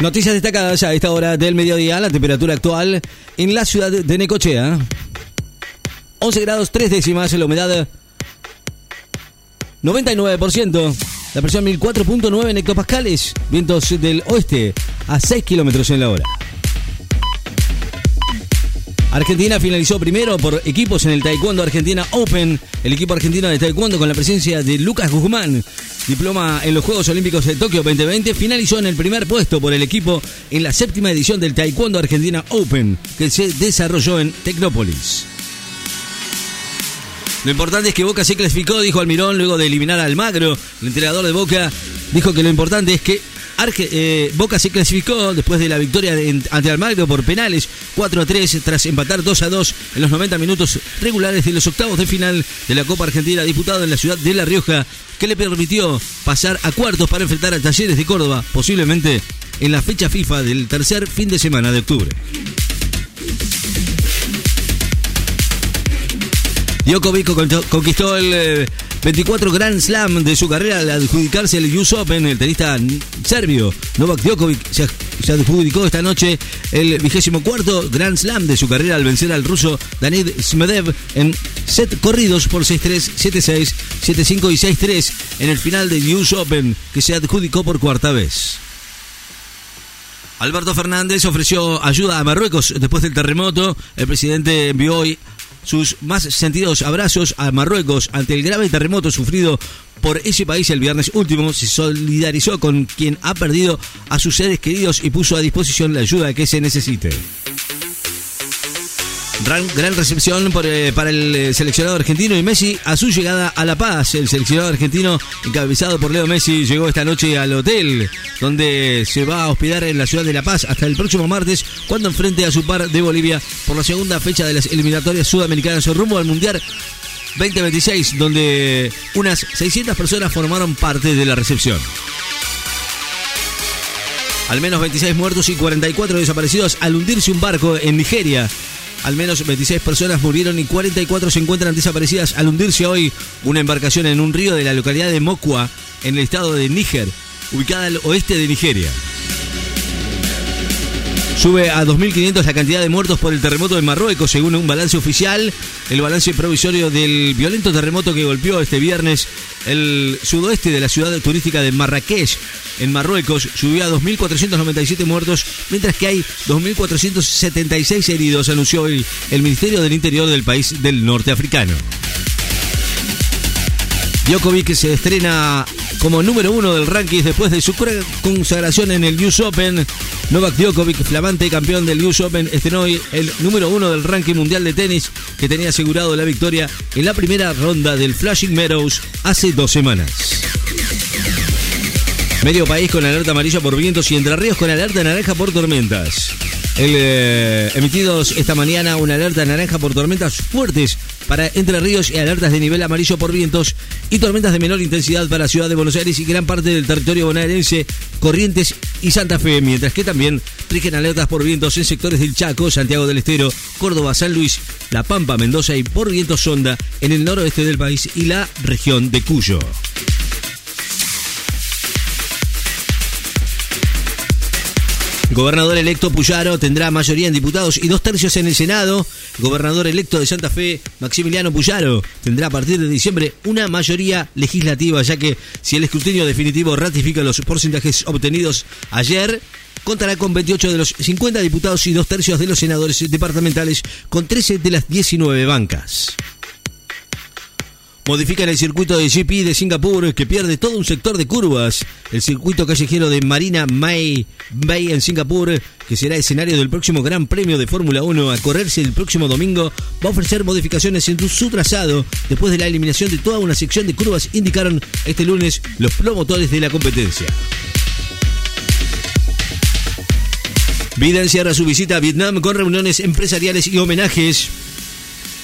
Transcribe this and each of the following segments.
Noticias destacadas a esta hora del mediodía, la temperatura actual en la ciudad de Necochea. 11 grados 3 décimas, la humedad 99%, la presión 1004.9 en hectopascales, vientos del oeste a 6 kilómetros en la hora. Argentina finalizó primero por equipos en el Taekwondo Argentina Open. El equipo argentino de Taekwondo con la presencia de Lucas Guzmán, diploma en los Juegos Olímpicos de Tokio 2020, finalizó en el primer puesto por el equipo en la séptima edición del Taekwondo Argentina Open, que se desarrolló en Tecnópolis. Lo importante es que Boca se clasificó, dijo Almirón, luego de eliminar a Almagro. El entrenador de Boca dijo que lo importante es que eh, Boca se clasificó después de la victoria ante Almagro por penales 4 a 3 tras empatar 2 a 2 en los 90 minutos regulares de los octavos de final de la Copa Argentina disputado en la ciudad de La Rioja que le permitió pasar a cuartos para enfrentar a Talleres de Córdoba, posiblemente en la fecha FIFA del tercer fin de semana de octubre. Djokovic conquistó el 24 eh, Grand Slam de su carrera al adjudicarse el US Open. El tenista serbio Novak Djokovic se, adjudicó esta noche el vigésimo cuarto Grand Slam de su carrera al vencer al ruso Danil Smedev en set corridos por 6-3, 7-6, 7-5 y 6-3 en el final del US Open que se adjudicó por cuarta vez. Alberto Fernández ofreció ayuda a Marruecos después del terremoto. El presidente envió hoy sus más sentidos abrazos a Marruecos ante el grave terremoto sufrido por ese país el viernes último. Se solidarizó con quien ha perdido a sus seres queridos y puso a disposición la ayuda que se necesite. Gran, recepción eh, para el eh, seleccionado argentino y Messi a su llegada a La Paz. El seleccionado argentino, encabezado por Leo Messi, llegó esta noche al hotel donde se va a hospedar en la ciudad de La Paz hasta el próximo martes, cuando enfrente a su par de Bolivia por la segunda fecha de las eliminatorias sudamericanas rumbo al Mundial 2026, donde unas 600 personas formaron parte de la recepción. Al menos 26 muertos y 44 desaparecidos al hundirse un barco en Nigeria. Al menos 26 personas murieron y 44 se encuentran desaparecidas al hundirse hoy una embarcación en un río de la localidad de Mokwa, en el estado de Níger, ubicada al oeste de Nigeria. Sube a 2.500 la cantidad de muertos por el terremoto en Marruecos, según un balance oficial. El balance provisorio del violento terremoto que golpeó este viernes el sudoeste de la ciudad turística de Marrakech, en Marruecos, subió a 2.497 muertos, mientras que hay 2.476 heridos, anunció hoy el Ministerio del Interior del país del norte africano. Djokovic se estrena como número uno del ranking después de su consagración en el US Open. Novak Djokovic, flamante campeón del US Open, estrenó hoy el número uno del ranking mundial de tenis que tenía asegurado la victoria en la primera ronda del Flashing Meadows hace dos semanas. Medio país con alerta amarilla por vientos y Entre Ríos con alerta naranja por tormentas. Eh, emitidos esta mañana una alerta naranja por tormentas fuertes para Entre Ríos y alertas de nivel amarillo por vientos y tormentas de menor intensidad para la Ciudad de Buenos Aires y gran parte del territorio bonaerense, Corrientes y Santa Fe, mientras que también rigen alertas por vientos en sectores del Chaco, Santiago del Estero, Córdoba, San Luis, La Pampa, Mendoza y por vientos sonda en el noroeste del país y la región de Cuyo. Gobernador electo Puyaro tendrá mayoría en diputados y dos tercios en el Senado. gobernador electo de Santa Fe, Maximiliano Puyaro, tendrá a partir de diciembre una mayoría legislativa, ya que si el escrutinio definitivo ratifica los porcentajes obtenidos ayer, contará con 28 de los 50 diputados y dos tercios de los senadores departamentales, con 13 de las 19 bancas. Modifican el circuito de GP de Singapur que pierde todo un sector de curvas. El circuito callejero de Marina May Bay en Singapur, que será escenario del próximo Gran Premio de Fórmula 1 a correrse el próximo domingo, va a ofrecer modificaciones en su trazado después de la eliminación de toda una sección de curvas, indicaron este lunes los promotores de la competencia. Biden cierra su visita a Vietnam con reuniones empresariales y homenajes.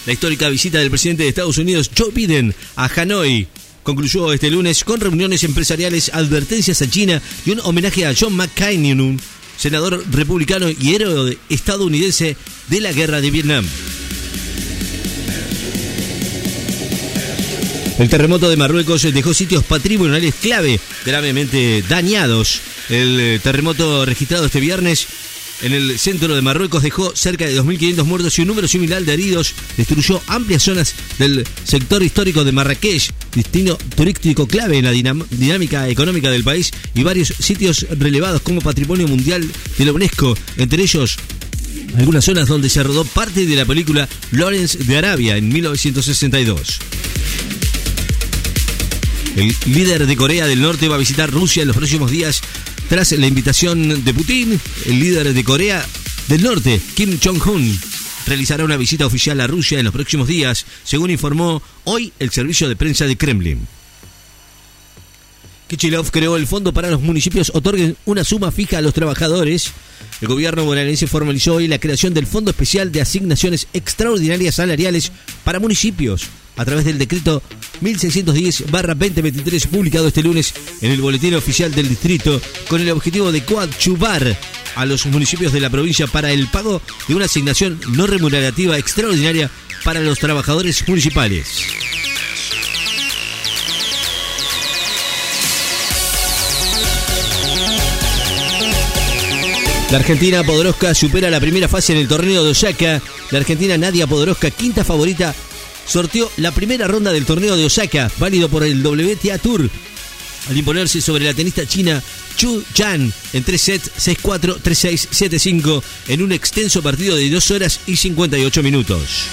La histórica visita del presidente de Estados Unidos, Joe Biden, a Hanoi concluyó este lunes con reuniones empresariales, advertencias a China y un homenaje a John McCain, un senador republicano y héroe estadounidense de la guerra de Vietnam. El terremoto de Marruecos dejó sitios patrimoniales clave gravemente dañados. El eh, terremoto registrado este viernes en el centro de Marruecos dejó cerca de 2.500 muertos y un número similar de heridos. Destruyó amplias zonas del sector histórico de Marrakech, destino turístico clave en la dinámica económica del país y varios sitios relevados como patrimonio mundial de la UNESCO, entre ellos algunas zonas donde se rodó parte de la película Lawrence de Arabia en 1962. El líder de Corea del Norte va a visitar Rusia en los próximos días tras la invitación de Putin. El líder de Corea del Norte, Kim Jong-un, realizará una visita oficial a Rusia en los próximos días, según informó hoy el servicio de prensa de Kremlin. Kichilov creó el fondo para los municipios otorguen una suma fija a los trabajadores. El gobierno bonaerense formalizó hoy la creación del Fondo Especial de Asignaciones Extraordinarias Salariales para municipios a través del decreto 1610-2023 publicado este lunes en el Boletín Oficial del Distrito con el objetivo de coadyuvar a los municipios de la provincia para el pago de una asignación no remunerativa extraordinaria para los trabajadores municipales. La Argentina Podoroska supera la primera fase en el torneo de Osaka. La Argentina Nadia Podoroska, quinta favorita, sorteó la primera ronda del torneo de Osaka, válido por el WTA Tour, al imponerse sobre la tenista china Chu Chan en 3 sets 6-4, 3-6, 7-5 en un extenso partido de 2 horas y 58 minutos.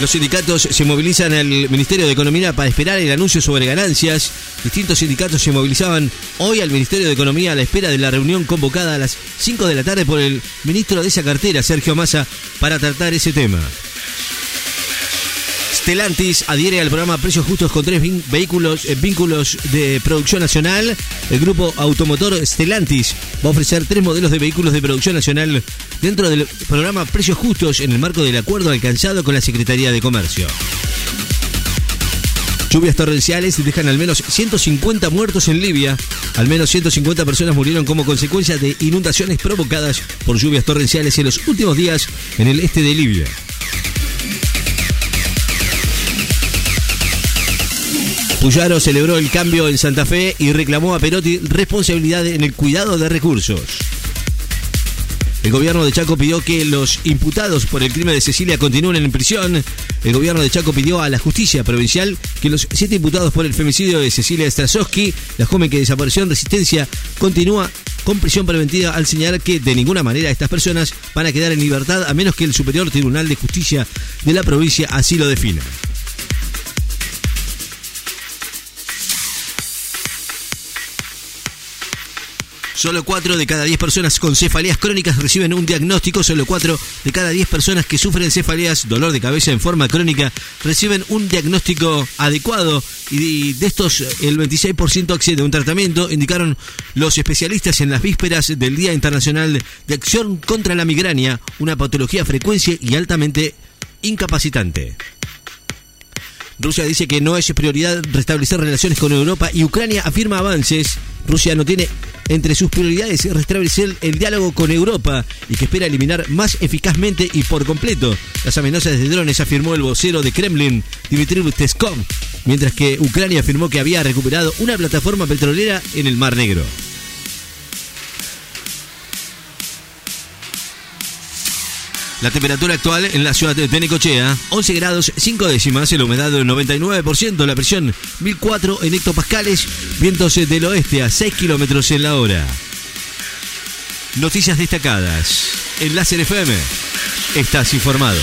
Los sindicatos se movilizan al Ministerio de Economía para esperar el anuncio sobre ganancias. Distintos sindicatos se movilizaban hoy al Ministerio de Economía a la espera de la reunión convocada a las 5 de la tarde por el ministro de esa cartera, Sergio Massa, para tratar ese tema. Stellantis adhiere al programa Precios Justos con tres vehículos, eh, vínculos de producción nacional. El grupo automotor Stellantis va a ofrecer tres modelos de vehículos de producción nacional dentro del programa Precios Justos en el marco del acuerdo alcanzado con la Secretaría de Comercio. Lluvias torrenciales dejan al menos 150 muertos en Libia. Al menos 150 personas murieron como consecuencia de inundaciones provocadas por lluvias torrenciales en los últimos días en el este de Libia. Puyaro celebró el cambio en Santa Fe y reclamó a Perotti responsabilidad en el cuidado de recursos. El gobierno de Chaco pidió que los imputados por el crimen de Cecilia continúen en prisión. El gobierno de Chaco pidió a la justicia provincial que los siete imputados por el femicidio de Cecilia Strasowski, la joven que desapareció en resistencia, continúa con prisión preventiva al señalar que de ninguna manera estas personas van a quedar en libertad a menos que el Superior Tribunal de Justicia de la provincia así lo defina. Solo 4 de cada 10 personas con cefaleas crónicas reciben un diagnóstico. Solo 4 de cada 10 personas que sufren cefaleas, dolor de cabeza en forma crónica, reciben un diagnóstico adecuado. Y de estos, el 26% accede a un tratamiento, indicaron los especialistas en las vísperas del Día Internacional de Acción contra la Migraña, una patología frecuente y altamente incapacitante. Rusia dice que no es prioridad restablecer relaciones con Europa y Ucrania afirma avances. Rusia no tiene entre sus prioridades restablecer el diálogo con Europa y que espera eliminar más eficazmente y por completo las amenazas de drones, afirmó el vocero de Kremlin, Dmitry Peskov, mientras que Ucrania afirmó que había recuperado una plataforma petrolera en el Mar Negro. La temperatura actual en la ciudad de Tenecochea, 11 grados 5 décimas, la humedad del 99%, la presión 1004 en hectopascales, vientos del oeste a 6 kilómetros en la hora. Noticias destacadas. En Láser FM, estás informado.